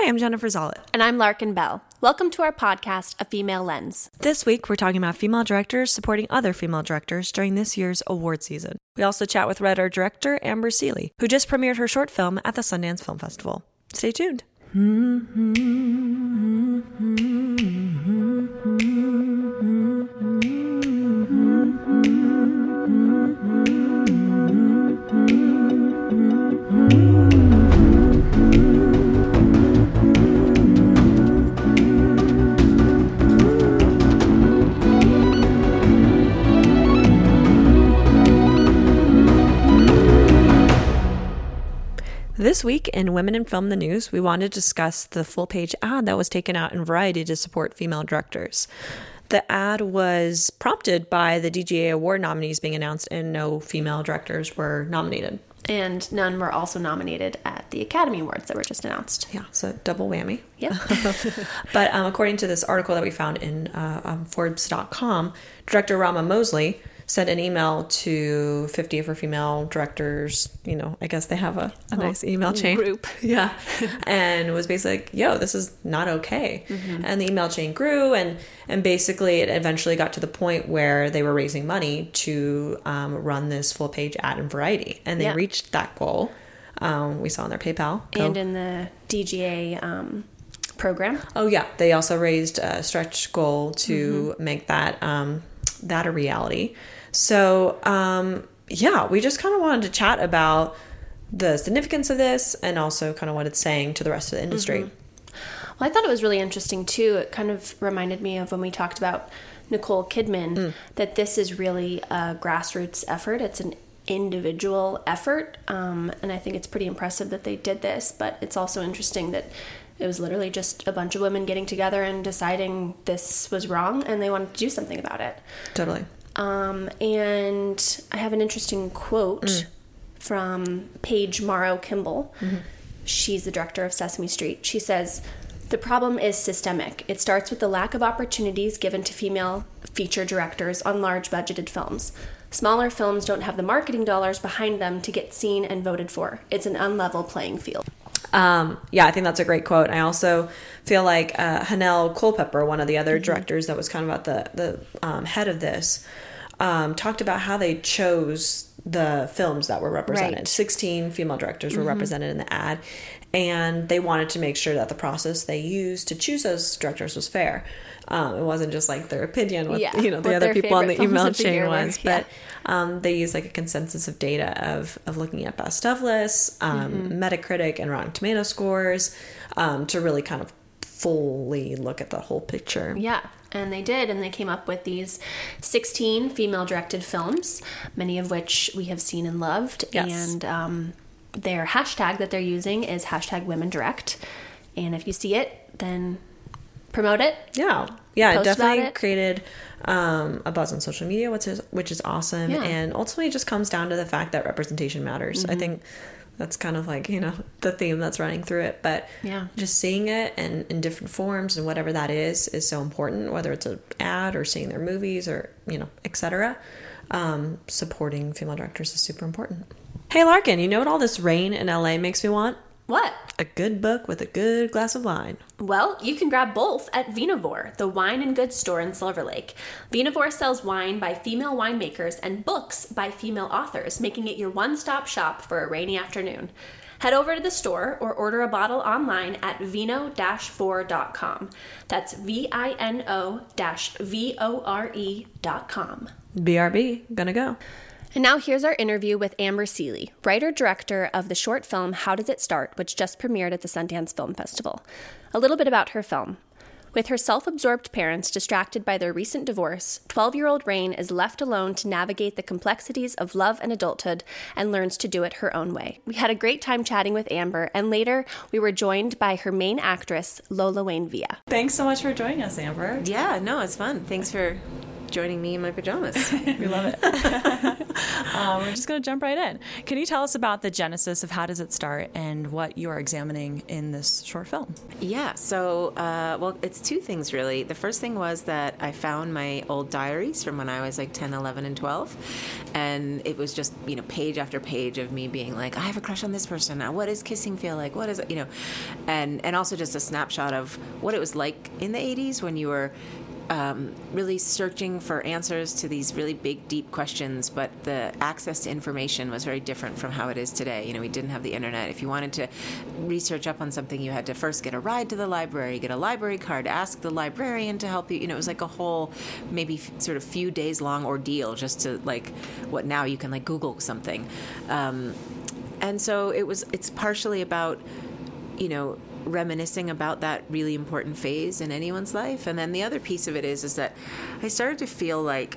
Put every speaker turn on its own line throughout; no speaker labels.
Hi, I'm Jennifer Zollett.
And I'm Larkin Bell. Welcome to our podcast, A Female Lens.
This week, we're talking about female directors supporting other female directors during this year's award season. We also chat with writer director Amber Sealey, who just premiered her short film at the Sundance Film Festival. Stay tuned. This week in Women in Film the News, we wanted to discuss the full page ad that was taken out in Variety to support female directors. The ad was prompted by the DGA award nominees being announced, and no female directors were nominated.
And none were also nominated at the Academy Awards that were just announced.
Yeah, so double whammy.
Yeah.
but um, according to this article that we found in uh, um, Forbes.com, director Rama Mosley sent an email to 50 of her female directors. You know, I guess they have a, a nice email chain.
group.
Yeah. and was basically like, yo, this is not okay. And the email chain grew and and basically it eventually got to the point where they were raising money to um, run this full page ad in Variety. And they
Yeah.
reached that goal. Um, we saw on their PayPal. Go.
And in the DGA um, program.
Oh yeah, they also raised a stretch goal to
Mm-hmm.
make that um, that a reality. So um, yeah, we just kind of wanted to chat about the significance of this and also kind of what it's saying to the rest of the industry.
Mm-hmm. Well, I thought it was really interesting too. It kind of reminded me of when we talked about Nicole Kidman, that this is really a grassroots effort. It's an individual effort. Um, and I think it's pretty impressive that they did this, but it's also interesting that it was literally just a bunch of women getting together and deciding this was wrong and they wanted to do something about it.
Totally.
Um, and I have an interesting quote from Paige Morrow Kimball. She's the director of Sesame Street. She says, The problem is systemic. It starts with the lack of opportunities given to female feature directors on large budgeted films. Smaller films don't have the marketing dollars behind them to get seen and voted for. It's an unlevel playing field.
Um, yeah, I think that's a great quote. I also feel like uh, Hanelle Culpepper, one of the other directors that was kind of at the the um, head of this, um, talked about how they chose the films that were represented.
Right.
Sixteen female directors were represented in the ad, and they wanted to make sure that the process they used to choose those directors was fair. Um, it wasn't just like their opinion, what
Yeah,
you know the other people on the email
the
chain
year
was,
yeah.
but um, they use like a consensus of data of, of looking at best of lists, um,
Mm-hmm.
Metacritic, and Rotten Tomato scores um, to really kind of fully look at the whole picture.
Yeah, and they did, and they came up with these 16 female directed films, many of which we have seen and loved.
Yes.
And um, their hashtag that they're using is hashtag women direct. And if you see it, then promote it.
Yeah, yeah, it definitely
it.
created um, a buzz on social media, which is which is awesome,
Yeah.
and ultimately it just comes down to the fact that representation matters.
Mm-hmm.
I think that's kind of like you know the theme that's running through it, but
Yeah.
just seeing it and in different forms and whatever that is is so important. Whether it's an ad or seeing their movies or you know etc. Um, supporting female directors is super important. Hey Larkin, you know what all this rain in LA makes me want?
What?
A good book with a good glass of wine.
Well, you can grab both at Vinovore, the wine and goods store in Silver Lake. Vinovore sells wine by female winemakers and books by female authors, making it your one stop shop for a rainy afternoon. Head over to the store or order a bottle online at vinovore.com. That's V I N O V O R E dot com.
BRB, gonna go.
And now here's our interview with Amber Sealey, writer director of the short film How Does It Start, which just premiered at the Sundance Film Festival. A little bit about her film. With her self absorbed parents distracted by their recent divorce, 12 year old Rain is left alone to navigate the complexities of love and adulthood and learns to do it her own way. We had a great time chatting with Amber, and later we were joined by her main actress, Lola Wayne Villa.
Thanks so much for joining us, Amber.
Yeah, no, it's fun. Thanks for joining me in my pajamas.
we love it. um, we're just going to jump right in. Can you tell us about the genesis of How Does It Start and what you are examining in this short film?
Yeah, so, uh, well, it's two things really. The first thing was that I found my old diaries from when I was like 10, 11, and 12. And it was just, you know, page after page of me being like, I have a crush on this person. Now, what does kissing feel like? What is it, you know? And, and also just a snapshot of what it was like in the 80s when you were um, really searching for answers to these really big, deep questions, but the access to information was very different from how it is today. You know, we didn't have the internet. If you wanted to research up on something, you had to first get a ride to the library, get a library card, ask the librarian to help you. You know, it was like a whole, maybe f- sort of few days long ordeal just to like what now you can like Google something. Um, and so it was, it's partially about, you know, reminiscing about that really important phase in anyone's life. And then the other piece of it is is that I started to feel like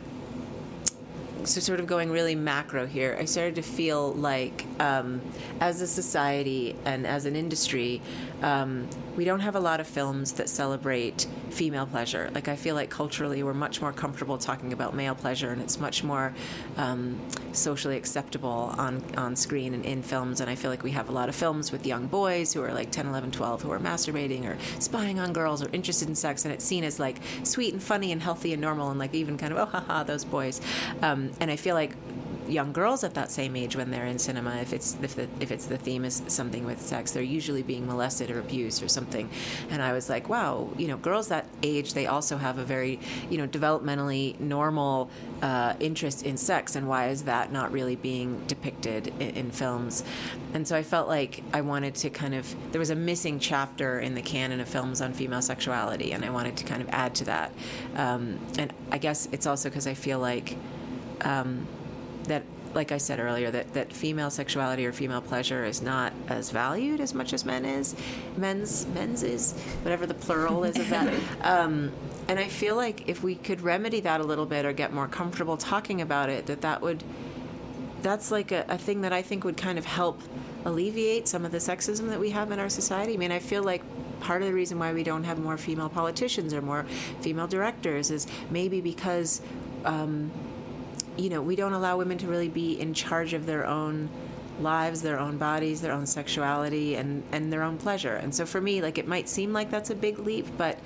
so sort of going really macro here, I started to feel like um, as a society and as an industry, um, we don't have a lot of films that celebrate female pleasure. Like I feel like culturally, we're much more comfortable talking about male pleasure, and it's much more um, socially acceptable on on screen and in films. And I feel like we have a lot of films with young boys who are like 10, 11, 12 who are masturbating or spying on girls or interested in sex, and it's seen as like sweet and funny and healthy and normal, and like even kind of oh haha those boys. Um, and I feel like young girls at that same age when they're in cinema if it's if, the, if it's the theme is something with sex they're usually being molested or abused or something. And i was like wow you know girls that age they also have a very you know developmentally normal uh, interest in sex and why is that not really being depicted in, in films? And so i felt like i wanted to kind of there was a missing chapter in the canon of films on female sexuality and i wanted to kind of add to that. Um, and i guess it's also because i feel like um, that like I said earlier, that, that female sexuality or female pleasure is not as valued as much as men is. Men's men's is whatever the plural is of that. Um, and I feel like if we could remedy that a little bit or get more comfortable talking about it, that that would that's like a, a thing that I think would kind of help alleviate some of the sexism that we have in our society. I mean, I feel like part of the reason why we don't have more female politicians or more female directors is maybe because. Um, you know, we don't allow women to really be in charge of their own lives, their own bodies, their own sexuality, and, and their own pleasure. And so for me, like, it might seem like that's a big leap, but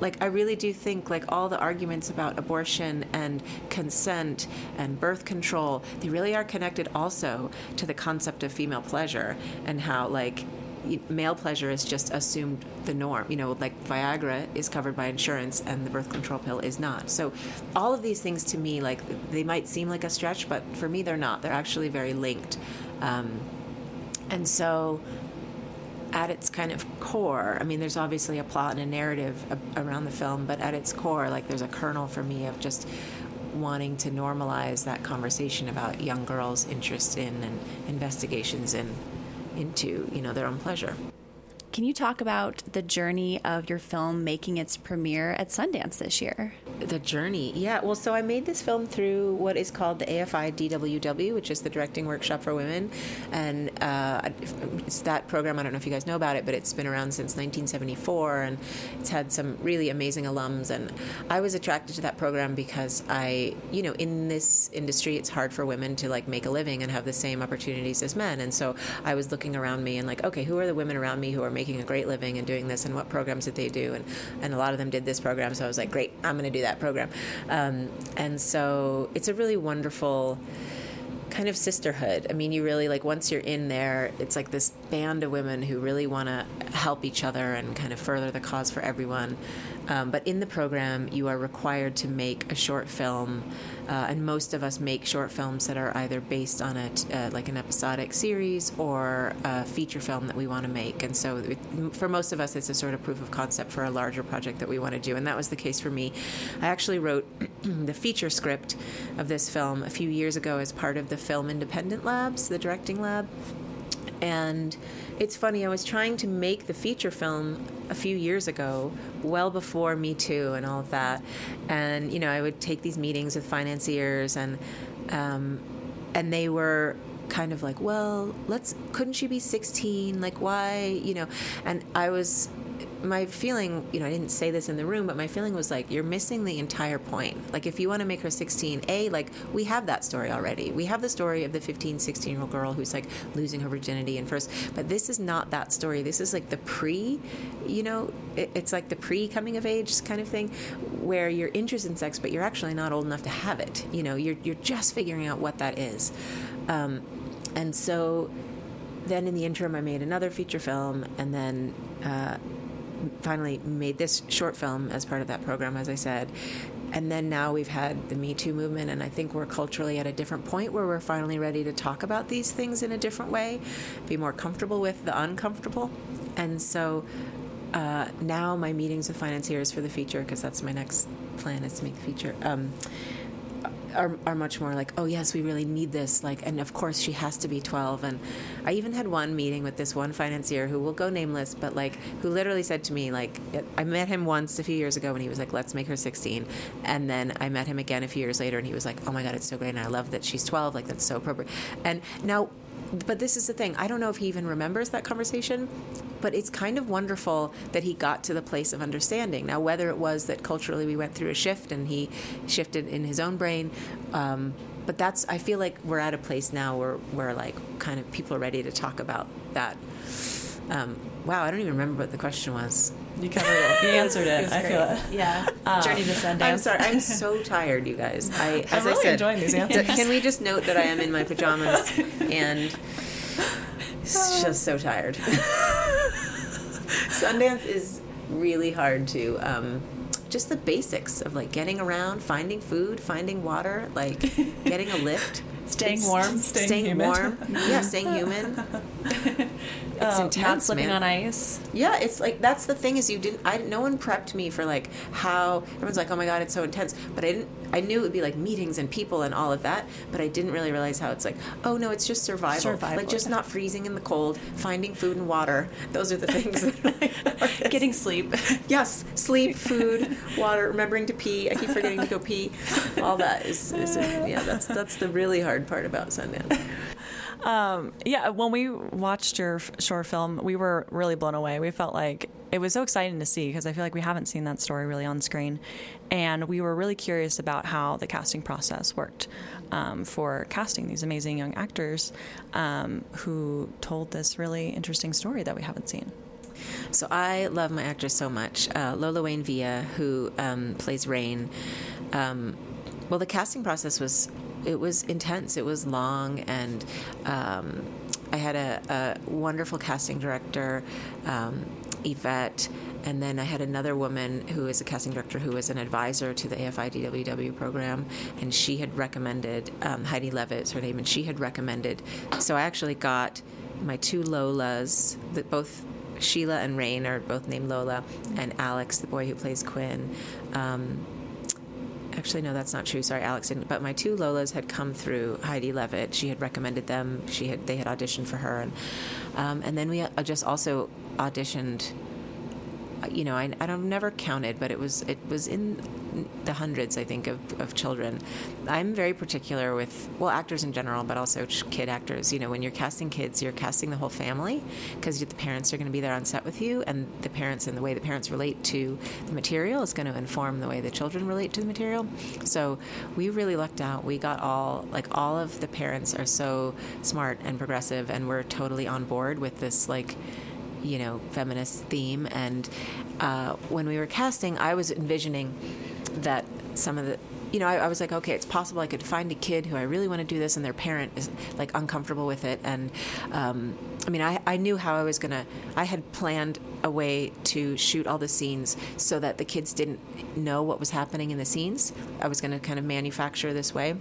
like I really do think like all the arguments about abortion and consent and birth control they really are connected also to the concept of female pleasure and how like male pleasure is just assumed the norm. You know, like Viagra is covered by insurance and the birth control pill is not. So all of these things to me, like they might seem like a stretch, but for me they're not. They're actually very linked. Um, and so at its kind of core, I mean, there's obviously a plot and a narrative around the film, but at its core, like there's a kernel for me of just wanting to normalize that conversation about young girls' interest in and investigations in into you know their own pleasure.
Can you talk about the journey of your film making its premiere at Sundance this year?
The journey, yeah. Well, so I made this film through what is called the AFI DWW, which is the Directing Workshop for Women, and uh, it's that program. I don't know if you guys know about it, but it's been around since 1974, and it's had some really amazing alums. And I was attracted to that program because I, you know, in this industry, it's hard for women to like make a living and have the same opportunities as men. And so I was looking around me and like, okay, who are the women around me who are making a great living and doing this, and what programs did they do? And and a lot of them did this program, so I was like, great, I'm going to do that program. Um, and so it's a really wonderful kind of sisterhood. I mean, you really like once you're in there, it's like this band of women who really want to help each other and kind of further the cause for everyone. Um, but in the program, you are required to make a short film, uh, and most of us make short films that are either based on a uh, like an episodic series or a feature film that we want to make. And so, it, for most of us, it's a sort of proof of concept for a larger project that we want to do. And that was the case for me. I actually wrote the feature script of this film a few years ago as part of the Film Independent Labs, the directing lab, and it's funny, I was trying to make the feature film a few years ago, well before Me Too and all of that. And, you know, I would take these meetings with financiers and, um, and they were kind of like, well, let's, couldn't she be 16? Like, why, you know? And I was my feeling, you know, I didn't say this in the room, but my feeling was like, you're missing the entire point. Like, if you want to make her 16, A, like, we have that story already. We have the story of the 15, 16 year old girl who's like losing her virginity and first, but this is not that story. This is like the pre, you know, it, it's like the pre coming of age kind of thing where you're interested in sex, but you're actually not old enough to have it. You know, you're, you're just figuring out what that is. Um, and so then in the interim, I made another feature film and then, uh, finally made this short film as part of that program, as I said. And then now we've had the Me Too movement, and I think we're culturally at a different point where we're finally ready to talk about these things in a different way, be more comfortable with the uncomfortable. And so uh, now my meetings with financiers for the feature, because that's my next plan is to make the feature. Um, are, are much more like, oh yes, we really need this. Like, and of course she has to be 12. And I even had one meeting with this one financier who will go nameless, but like, who literally said to me, like, I met him once a few years ago, and he was like, let's make her 16. And then I met him again a few years later, and he was like, oh my god, it's so great, and I love that she's 12. Like, that's so appropriate. And now but this is the thing. I don't know if he even remembers that conversation, but it's kind of wonderful that he got to the place of understanding. Now, whether it was that culturally we went through a shift and he shifted in his own brain, um, but that's I feel like we're at a place now where where like kind of people are ready to talk about that. Um, wow, I don't even remember what the question was.
You covered it. You answered it.
was
I
great.
feel it.
Yeah.
Um,
Journey to Sundance.
I'm sorry. I'm so tired, you guys. I, as
I'm really
I said,
enjoying these answers.
Can we just note that I am in my pajamas and just so tired. Sundance is really hard to. Um, just the basics of like getting around, finding food, finding water, like getting a lift,
Staying warm.
Staying
staying
human.
warm, yeah, staying human. It's
Uh,
intense,
not slipping
man.
on ice.
Yeah, it's like that's the thing is you didn't. I no one prepped me for like how everyone's like, oh my god, it's so intense. But I didn't. I knew it would be like meetings and people and all of that. But I didn't really realize how it's like. Oh no, it's just survival.
Survival.
Like just not freezing in the cold, finding food and water. Those are the things. Are.
Getting sleep.
yes, sleep, food, water, remembering to pee. I keep forgetting to go pee. All that is, is yeah. That's that's the really hard part about Sundance.
Um, yeah, when we watched your short film, we were really blown away. We felt like it was so exciting to see because I feel like we haven't seen that story really on screen. And we were really curious about how the casting process worked um, for casting these amazing young actors um, who told this really interesting story that we haven't seen.
So I love my actress so much. Uh, Lola Wayne Villa, who um, plays Rain. Um, well, the casting process was it was intense. It was long, and um, I had a, a wonderful casting director, um, Yvette. And then I had another woman who is a casting director who was an advisor to the AFI DWW program, and she had recommended um, Heidi Levitt, her name, and she had recommended. So I actually got my two Lolas, that both Sheila and Rain are both named Lola, and Alex, the boy who plays Quinn. Um, actually, no, that's not true. Sorry, Alex didn't. But my two Lolas had come through Heidi Levitt. She had recommended them. She had they had auditioned for her, and um, and then we uh, just also auditioned. uh, You know, I, I don't never counted, but it was it was in the hundreds, I think, of, of children. I'm very particular with well, actors in general, but also kid actors. You know, when you're casting kids, you're casting the whole family because the parents are going to be there on set with you, and the parents and the way the parents relate to the material is going to inform the way the children relate to the material. So we really lucked out. We got all like all of the parents are so smart and progressive, and we're totally on board with this like you know feminist theme. And uh, when we were casting, I was envisioning that some of the you know, I, I was like, okay, it's possible I could find a kid who I really want to do this, and their parent is like uncomfortable with it. And um, I mean, I, I knew how I was gonna. I had planned a way to shoot all the scenes so that the kids didn't know what was happening in the scenes. I was gonna kind of manufacture this way.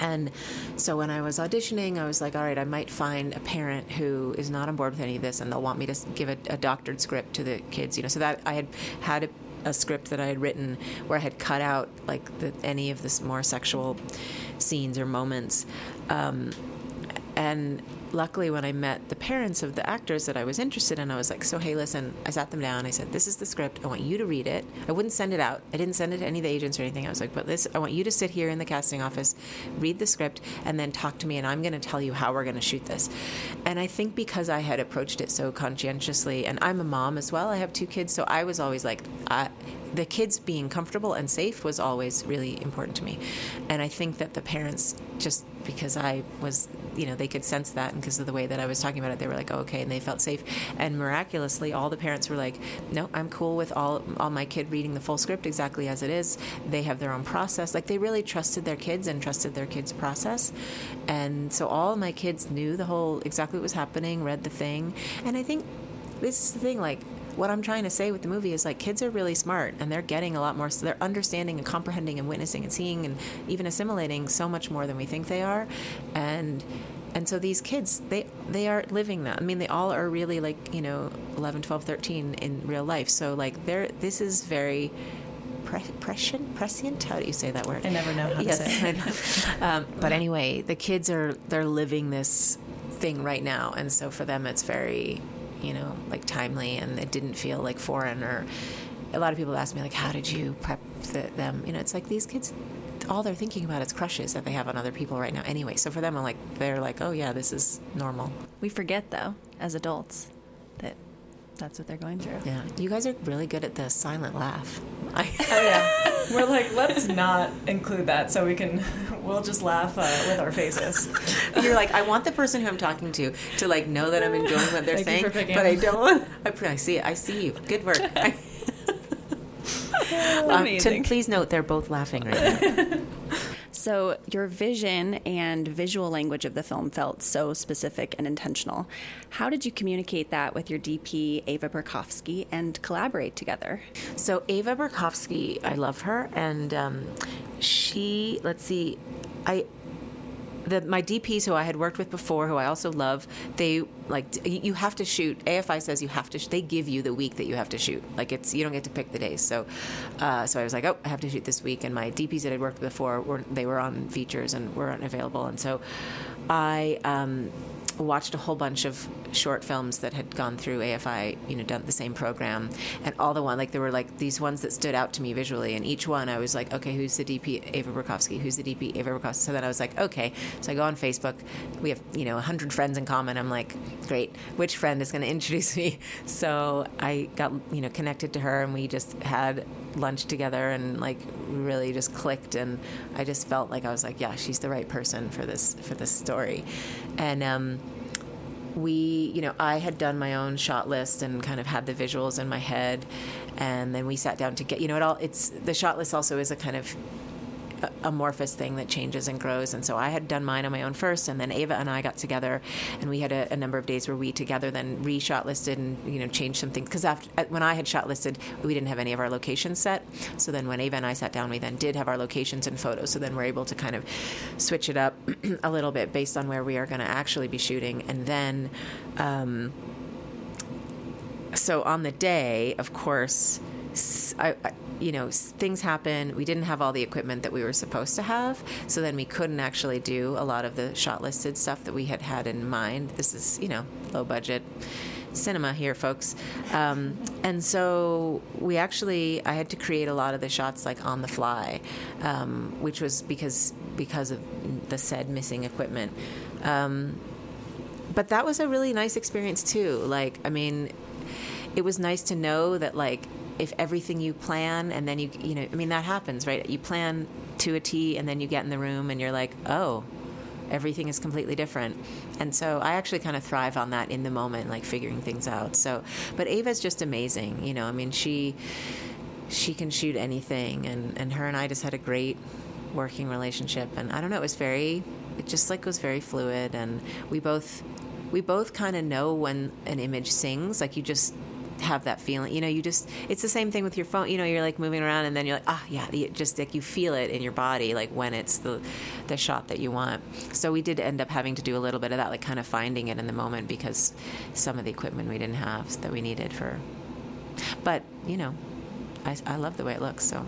And so when I was auditioning, I was like, all right, I might find a parent who is not on board with any of this, and they'll want me to give a, a doctored script to the kids. You know, so that I had had a, a script that I had written where I had cut out like the, any of this more sexual scenes or moments. Um, and luckily when i met the parents of the actors that i was interested in i was like so hey listen i sat them down i said this is the script. I want you to read it. I wouldn't send it out. I didn't send it to any of the agents or anything. I was like but this i want you to sit here in the casting office read the script and then talk to me and i'm going to tell you how we're going to shoot this. And i think because i had approached it so conscientiously and i'm a mom as well i have two kids so i was always like the kids being comfortable and safe was always really important to me. And i think that the parents just because i was you know they could sense that and because of the way that i was talking about it they were like oh, okay and they felt safe. And miraculously all the parents were like no i'm cool with all all my kid reading the full script exactly as it is. They have their own process. Like they really trusted their kids and trusted their kids process. And so all my kids knew the whole exactly what was happening read the thing. And i think this is the thing like what I'm trying to say with the movie is like kids are really smart and they're getting a lot more, so they're understanding and comprehending and witnessing and seeing and even assimilating so much more than we think they are. And and so these kids they they are living that. I mean they all are really like you know 11 12 13 in real life. So like they're this is very pre- prescient prescient? How do you say that word?
I never know how
yes,
to say it.
Um, but anyway the kids are they're living this thing right now. And so for them it's very you know like timely and it didn't feel like foreign or a lot of people ask me like how did you prep the, them? You know it's like these kids all they're thinking about is crushes that they have on other people right now anyway. So for them i'm like they're like oh yeah this is normal.
We forget, though, as adults, that that's what they're going through.
yeah. You guys are really good at the silent laugh. I,
Oh yeah, we're like let's not include that so we can we'll just laugh uh, with our faces.
You're like, I want the person who I'm talking to to like know that I'm enjoying what they're saying, but I don't. I, I see. I see you. Good work. I- Um, to- please note they're both laughing right now.
So, your vision and visual language of the film felt so specific and intentional. How did you communicate that with your DP, Ava Berkofsky, and collaborate together?
So Ava Berkofsky, I love her, and um, she. Let's see, I. The, my DPs who I had worked with before, who I also love, they like you have to shoot. AFI says you have to. Sh- they give you the week that you have to shoot. Like it's you don't get to pick the days. So, uh, so I was like, oh, I have to shoot this week. And my DPs that I'd worked with before were they were on features and weren't available. And so, I um, watched a whole bunch of short films that had gone through AFI, you know, done the same program, and all the one like there were like these ones that stood out to me visually, and each one I was like, okay, who's the DP Ava Berkofsky? Who's the DP Ava Berkofsky? So then I was like, okay, so I go on Facebook, we have you know hundred friends in common. I'm like, great, which friend is going to introduce me? So I got you know connected to her, and we just had lunch together, and like really just clicked, and I just felt like I was like, yeah, she's the right person for this for this story, and um, we, you know, I had done my own shot list and kind of had the visuals in my head, and then we sat down to get, you know, it all. It's the shot list also is a kind of amorphous thing that changes and grows. And so I had done mine on my own first, and then Ava and I got together, and we had a, a number of days where we together then re-shot listed and you know changed some things because after uh, when I had shot listed, we didn't have any of our locations set. So then when Ava and I sat down, we then did have our locations and photos. So then we're able to kind of switch it up a little bit based on where we are going to actually be shooting, and then. Um, so on the day, of course, I- you know, things happen. We didn't have all the equipment that we were supposed to have, so then we couldn't actually do a lot of the shot listed stuff that we had had in mind. This is, you know, low budget cinema here, folks. Um, and so we actually, I had to create a lot of the shots like on the fly, um, which was because because of the said missing equipment. Um, but that was a really nice experience too. Like, I mean, it was nice to know that like if everything you plan and then you you know, I mean that happens, right? You plan to a T and then you get in the room and you're like, "Oh, everything is completely different." And so I actually kind of thrive on that in the moment, like figuring things out. So, but Ava's just amazing, you know. I mean, she she can shoot anything and and her and I just had a great working relationship and I don't know, it was very it just like was very fluid and we both we both kind of know when an image sings like you just have that feeling you know you just it's the same thing with your phone you know you're like moving around and then you're like ah yeah you just like you feel it in your body like when it's the the shot that you want so we did end up having to do a little bit of that like kind of finding it in the moment because some of the equipment we didn't have that we needed for but you know I, I love the way it looks so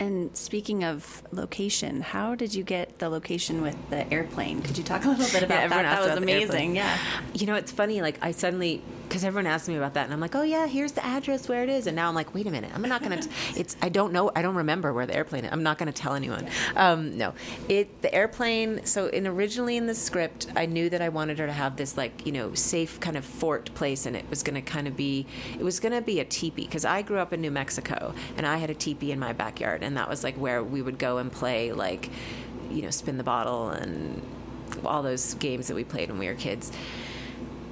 And speaking of location, how did you get the location with the airplane? Could you talk a little bit about
Yeah,
that? That was
about the airplane.
amazing. Yeah.
You know, it's funny. Like I suddenly, because everyone asked me about that, and I'm like, oh yeah, here's the address where it is, and now I'm like, wait a minute, I'm not gonna. T- it's I don't know. I don't remember where the airplane. is. I'm not gonna tell anyone. Um, no, it the airplane. So in originally in the script, I knew that I wanted her to have this like you know safe kind of fort place, and it was gonna kind of be it was gonna be a teepee because I grew up in New Mexico, and I had a teepee in my backyard, and that was like where we would go and play like you know spin the bottle and all those games that we played when we were kids.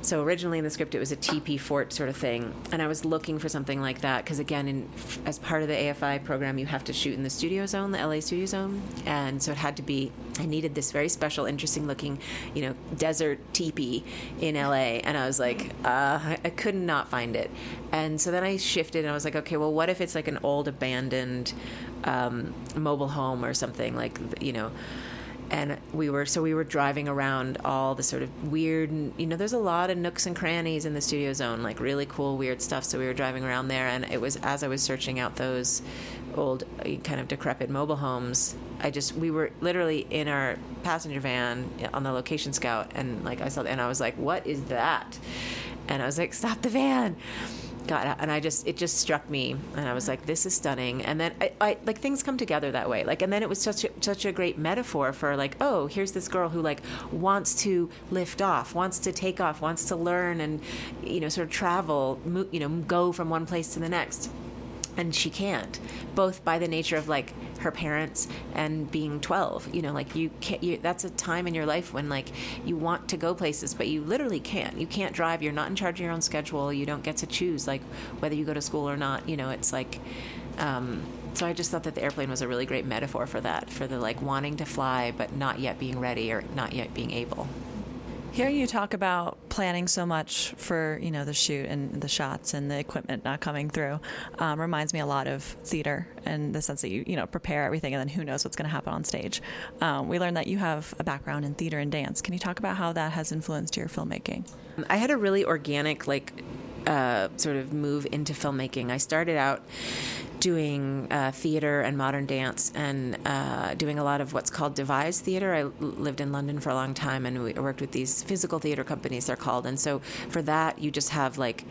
So originally in the script, it was a TP fort sort of thing, and I was looking for something like that because again, in, as part of the AFI program, you have to shoot in the studio zone, the LA studio zone, and so it had to be. I needed this very special, interesting looking, you know, desert teepee in LA, and I was like, uh, I, I could not find it, and so then I shifted, and I was like, okay, well, what if it's like an old abandoned um, mobile home or something like, you know and we were so we were driving around all the sort of weird you know there's a lot of nooks and crannies in the studio zone like really cool weird stuff. So we were driving around there and it was as i was searching out those old uh, kind of decrepit mobile homes i just we were literally in our passenger van on the location scout and like i saw and i was like what is that? And i was like stop the van God, and I just it just struck me, and I was like, "This is stunning." And then I, I like things come together that way. Like, and then it was such a, such a great metaphor for like, oh, here's this girl who like wants to lift off, wants to take off, wants to learn, and you know, sort of travel, mo- you know, go from one place to the next and she can't both by the nature of like her parents and being 12 you know like you can't you, that's a time in your life when like you want to go places but you literally can't you can't drive you're not in charge of your own schedule you don't get to choose like whether you go to school or not you know it's like um, so I just thought that the airplane was a really great metaphor for that, for the like wanting to fly but not yet being ready or not yet being able.
Hearing you talk about planning so much for you know the shoot and the shots and the equipment not coming through um, reminds me a lot of theater and the sense that you you know prepare everything and then who knows what's going to happen on stage. Um, we learned that you have a background in theater and dance. Can you talk about how that has influenced your filmmaking?
I had a really organic like uh, sort of move into filmmaking. I started out doing uh, theater and modern dance and uh, doing a lot of what's called devised theater. I lived in London for a long time and we worked with these physical theater companies, they're called. And so for that, you just have like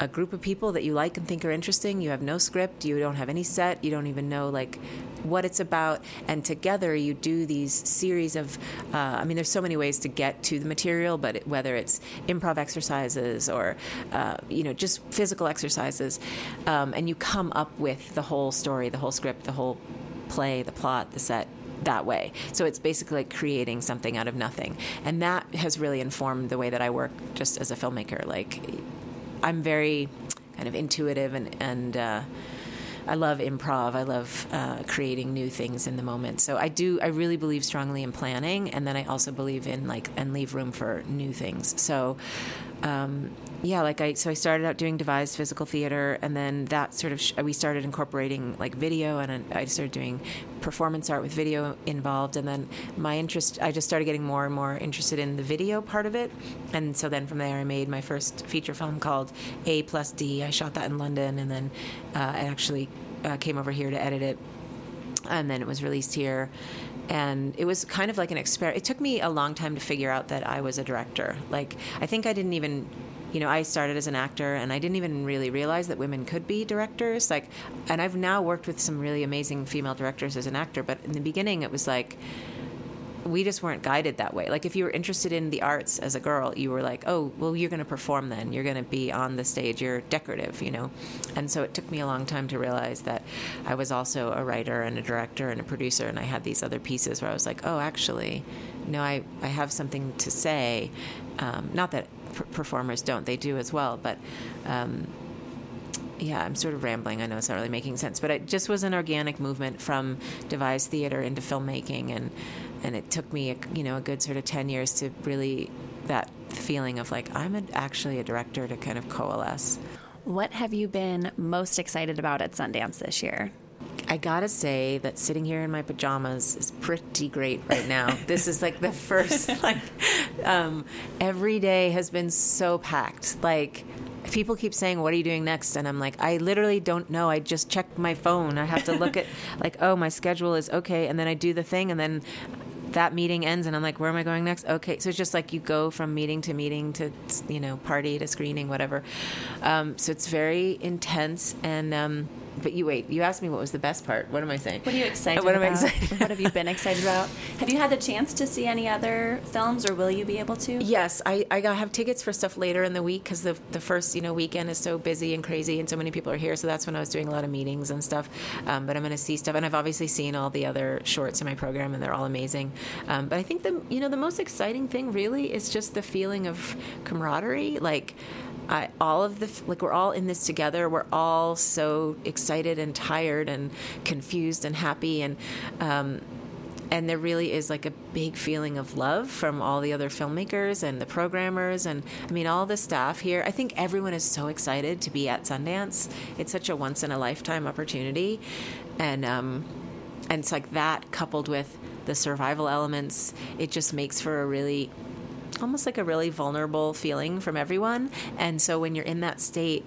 a group of people that you like and think are interesting. You have no script, you don't have any set, you don't even know like what it's about, and together you do these series of. Uh, I mean, there's so many ways to get to the material, but it, whether it's improv exercises or uh, you know just physical exercises, um, and you come up with the whole story, the whole script, the whole play, the plot, the set that way. So it's basically like creating something out of nothing. And that has really informed the way that I work just as a filmmaker. Like I'm very kind of intuitive and and uh, I love improv. I love uh, creating new things in the moment. So I do. I really believe strongly in planning, and then I also believe in like and leave room for new things. So. Um, yeah, like I so I started out doing devised physical theater, and then that sort of sh- we started incorporating like video, and I started doing performance art with video involved, and then my interest I just started getting more and more interested in the video part of it, and so then from there I made my first feature film called A plus D. I shot that in London, and then uh, I actually uh, came over here to edit it, and then it was released here. And it was kind of like an experiment. It took me a long time to figure out that I was a director. Like, I think I didn't even you know, I started as an actor and I didn't even really realize that women could be directors. Like, and I've now worked with some really amazing female directors as an actor, but in the beginning it was like, we just weren't guided that way. Like, if you were interested in the arts as a girl, you were like, oh, well, you're going to perform then. You're going to be on the stage. You're decorative, you know? And so it took me a long time to realize that I was also a writer and a director and a producer, and I had these other pieces where I was like, oh, actually, no, I, I have something to say. Um, not that p- performers don't, they do as well, but. Um, yeah, I'm sort of rambling. I know it's not really making sense, but it just was an organic movement from devised theater into filmmaking, and and it took me, a, you know, a good sort of ten years to really that feeling of like I'm a, actually a director to kind of coalesce.
What have you been most excited about at Sundance this year?
I gotta say that sitting here in my pajamas is pretty great right now. this is like the first like um, every day has been so packed. Like people keep saying, "What are you doing next?" And I'm like, I literally don't know. I just check my phone. I have to look at like, oh, my schedule is okay, and then I do the thing, and then that meeting ends, and I'm like, where am I going next? Okay, so it's just like you go from meeting to meeting to you know party to screening, whatever. Um, so it's very intense and. Um, but you wait. You asked me what was the best part. What am I saying?
What are you excited
What am I excited
what have you been excited about? Have you had the chance to see any other films, or will you be able to?
Yes, I, I have tickets for stuff later in the week because the, the first you know weekend is so busy and crazy and so many people are here. So that's when I was doing a lot of meetings and stuff. Um, but I'm going to see stuff, and I've obviously seen all the other shorts in my program, and they're all amazing. Um, but I think the you know the most exciting thing really is just the feeling of camaraderie, like. I, all of the like we're all in this together. We're all so excited and tired and confused and happy and um, and there really is like a big feeling of love from all the other filmmakers and the programmers and i mean all the staff here. I think everyone is so excited to be at sundance. It's such a once in a lifetime opportunity. And um, and it's like that coupled with the survival elements it just makes for a really almost like a really vulnerable feeling from everyone and so when you're in that state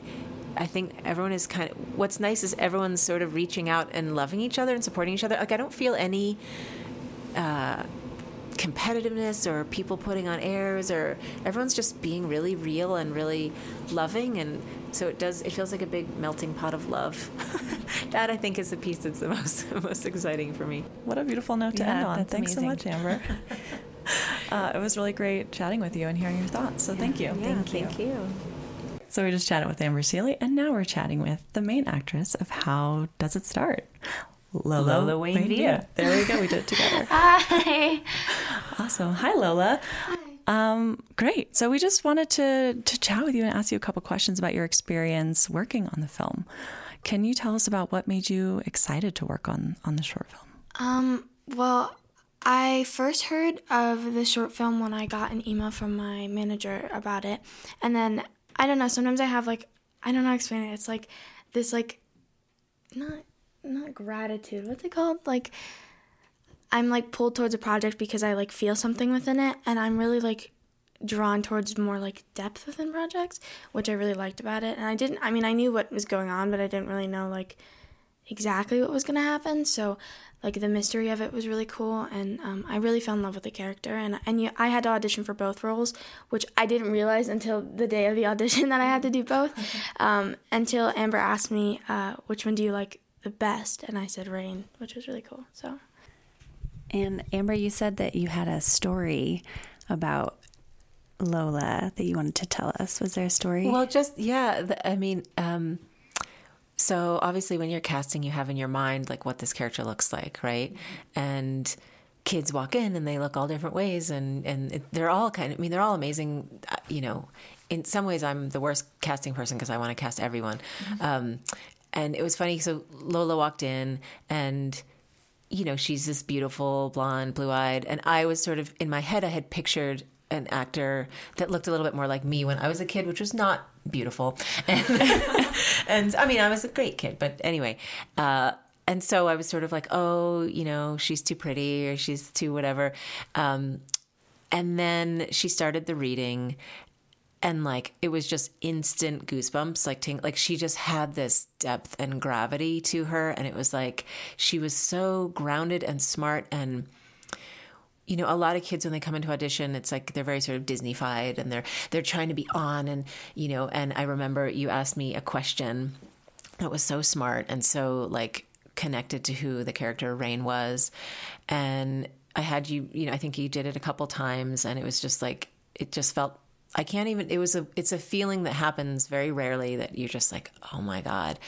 I think everyone is kind of what's nice is everyone's sort of reaching out and loving each other and supporting each other. Like I don't feel any uh, competitiveness or people putting on airs or everyone's just being really real and really loving and so it does it feels like a big melting pot of love. that I think is the piece that's the most most exciting for me.
What a beautiful note to
Yeah,
end on.
that's
Thanks so much, Amber. uh, it was really great chatting with you and hearing your thoughts. So thank you.
Yeah, thank you.
So we just chatted with Amber Sealey, and now we're chatting with the main actress of How Does It Start? Lola,
Lola Wayne Villa.
There we go. We did it together.
Hi.
Awesome. Hi, Lola. Um, great. So we just wanted to to chat with you and ask you a couple questions about your experience working on the film. Can you tell us about what made you excited to work on on the short film?
Um, well, I first heard of the short film when I got an email from my manager about it. And then I don't know, sometimes I have like I don't know how to explain it. It's like this like not not gratitude. What's it called? Like I'm like pulled towards a project because I like feel something within it and I'm really like drawn towards more like depth within projects, which I really liked about it. And I didn't I mean I knew what was going on, but I didn't really know like exactly what was going to happen. So, like the mystery of it was really cool, and um, I really fell in love with the character. And and you, I had to audition for both roles, which I didn't realize until the day of the audition that I had to do both. Um, until Amber asked me, uh, "Which one do you like the best?" And I said Rain, which was really cool. So.
And Amber, you said that you had a story about Lola that you wanted to tell us. Was there a story?
Well, just yeah. The, I mean, um, so obviously, when you're casting, you have in your mind like what this character looks like, right? And kids walk in and they look all different ways, and and it, they're all kind of. I mean, they're all amazing. uh, You know, in some ways, I'm the worst casting person because I want to cast everyone. Um, and it was funny. So Lola walked in and you know, she's this beautiful blonde, blue eyed. And I was sort of in my head, I had pictured an actor that looked a little bit more like me when I was a kid, which was not beautiful. And, and I mean, I was a great kid, but anyway. Uh, and so I was sort of like, oh, you know, she's too pretty or she's too whatever. Um, and then she started the reading and like it was just instant goosebumps like ting- like she just had this depth and gravity to her and it was like she was so grounded and smart and you know a lot of kids when they come into audition it's like they're very sort of disneyfied and they're they're trying to be on and you know and i remember you asked me a question that was so smart and so like connected to who the character Rain was and I had you you know I think you did it a couple times and it was just like it just felt I can't even it was a it's a feeling that happens very rarely that you're just like oh my god.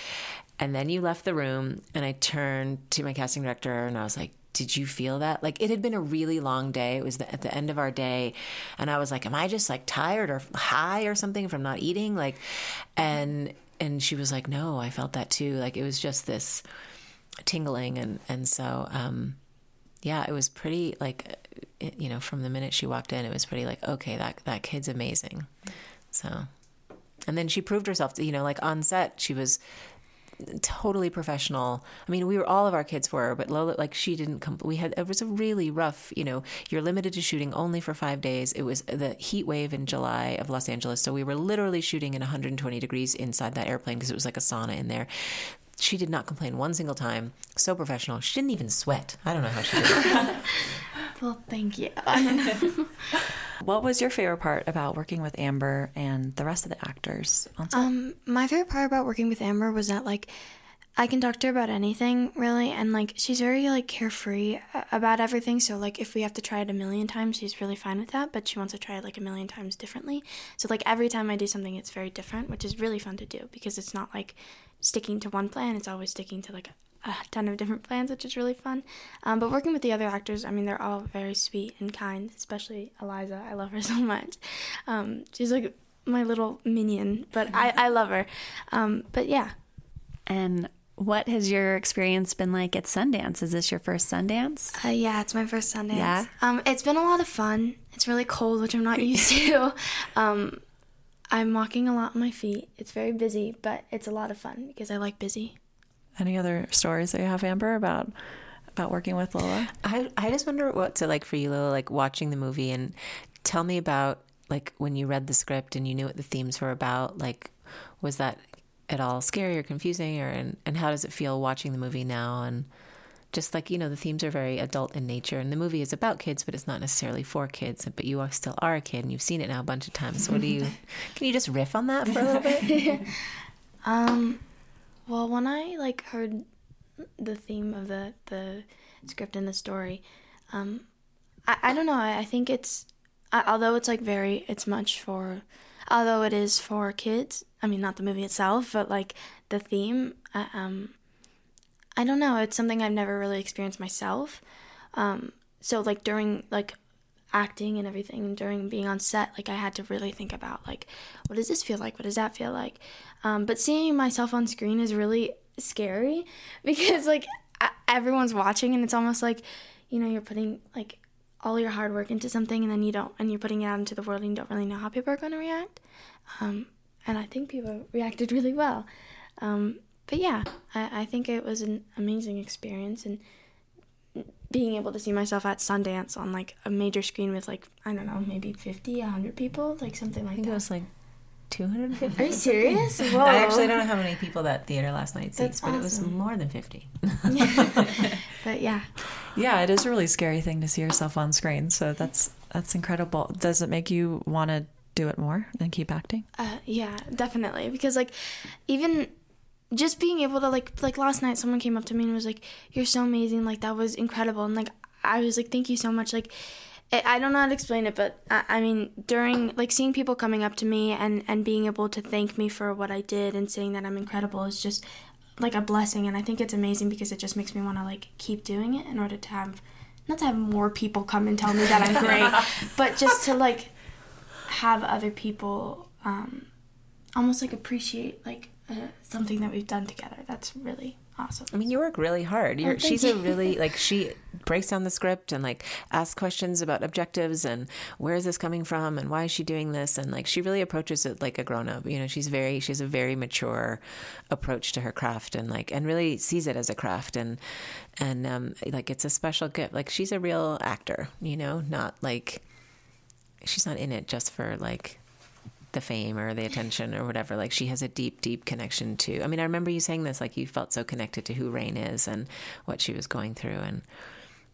And then you left the room and I turned to my casting director and I was like did you feel that? Like it had been a really long day. It was the, at the end of our day. And I was like am I just like tired or high or something from not eating? Like and and she was like no I felt that too. Like it was just this tingling. And and so um yeah it was pretty like it, you know from the minute she walked in it was pretty like okay that that kid's amazing. So and then she proved herself to, you know like on set she was totally professional. I mean, we were all of our kids were, but Lola, like she didn't come. We had it was a really rough. You know, you're limited to shooting only for five days. It was the heat wave in July of Los Angeles, so we were literally shooting in 120 degrees inside that airplane because it was like a sauna in there. She did not complain one single time. So professional. She didn't even sweat. I don't know how she did.
Well, thank you.
What was your favorite part about working with Amber and the rest of the actors?
Um, my favorite part about working with Amber was that like I can talk to her about anything really, and like she's very like carefree about everything. So like if we have to try it a million times, she's really fine with that. But she wants to try it like a million times differently. So like every time I do something, it's very different, which is really fun to do because it's not like sticking to one plan. It's always sticking to like a ton of different plans, which is really fun. Um, but working with the other actors, I mean, they're all very sweet and kind, especially Eliza. I love her so much. Um, she's like my little minion, but I, I love her. Um, but yeah,
And what has your experience been like at Sundance? Is this your first Sundance?
Uh, yeah, it's my first Sundance.
Yeah?
Um, it's been a lot of fun. It's really cold, which I'm not used to. Um, I'm walking a lot on my feet. It's very busy, but it's a lot of fun because I like busy.
Any other stories that you have, Amber, about about working with Lola?
I I just wonder what's it like for you, Lola, like watching the movie and tell me about like when you read the script and you knew what the themes were about. Like, was that at all scary or confusing, or and, and how does it feel watching the movie now? And just like you know, the themes are very adult in nature, and the movie is about kids, but it's not necessarily for kids. But you are still are a kid, and you've seen it now a bunch of times. So, what do you? Can you just riff on that for a little bit?
Um, well, when I like heard the theme of the the script and the story, um, I, I don't know. I, I think it's I, although it's like very it's much for although it is for kids. I mean, not the movie itself, but like the theme. I, um, I don't know. It's something I've never really experienced myself. Um, so like during like acting and everything during being on set like i had to really think about like what does this feel like? What does that feel like? Um, but seeing myself on screen is really scary because like everyone's watching and it's almost like you know you're putting like all your hard work into something and then you don't and you're putting it out into the world and you don't really know how people are going to react. Um, and i think people reacted really well. Um, but yeah I, I think it was an amazing experience and being able to see myself at Sundance on like a major screen with like I don't know maybe 50 100 people like something like
I think it
that
was like 250.
are you serious Whoa.
I actually don't know how many people that theater last night seats,
That's
but it was more than 50.
but yeah
Yeah, it is a really scary thing to see yourself on screen. So that's that's incredible. Does it make you want to do it more and keep acting?
uh, yeah definitely because like even just being able to like like last night someone came up to me and was like you're so amazing. Like that was incredible. And like I was like thank you so much. Like I don't know how to explain it, but I, I mean, during like seeing people coming up to me and and being able to thank me for what I did and saying that I'm incredible is just like a blessing, and I think it's amazing because it just makes me want to like keep doing it in order to have not to have more people come and tell me that I'm great, but just to like have other people um, almost like appreciate like uh, something that we've done together. That's really awesome.
I mean, you work really hard. You're,
Oh,
she's a really like she breaks down the script and like asks questions about objectives and where is this coming from and why is she doing this and like she really approaches it like a grown up. You know, she's very she has a very mature approach to her craft and like and really sees it as a craft and and um like it's a special gift. Like she's a real actor. You know, not like she's not in it just for like the fame or the attention or whatever. Like she has a deep, deep connection to. I mean, I remember you saying this, like you felt so connected to who Rain is and what she was going through, and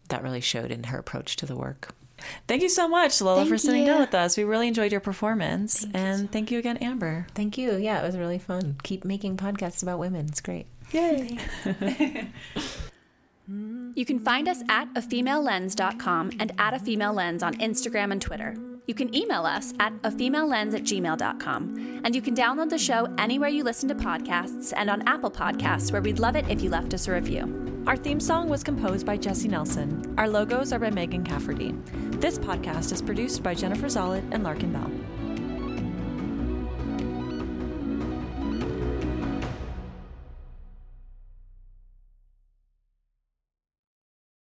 that really showed in her approach to the work.
Thank you so much, Lola,
Thank
for sitting
you.
down with us. We really enjoyed your performance, and thank you again, Amber.
Thank you. Yeah, it was really fun. Keep making podcasts about women. It's great. Yay.
you can find us at afemalelens.com and at a female lens on Instagram and Twitter. You can email us at afemalelens at gmail.com. And you can download the show anywhere you listen to podcasts and on Apple Podcasts, where we'd love it if you left us a review.
Our theme song was composed by Jesse Nelson. Our logos are by Megan Cafferty. This podcast is produced by Jennifer Zollett and Larkin Bell.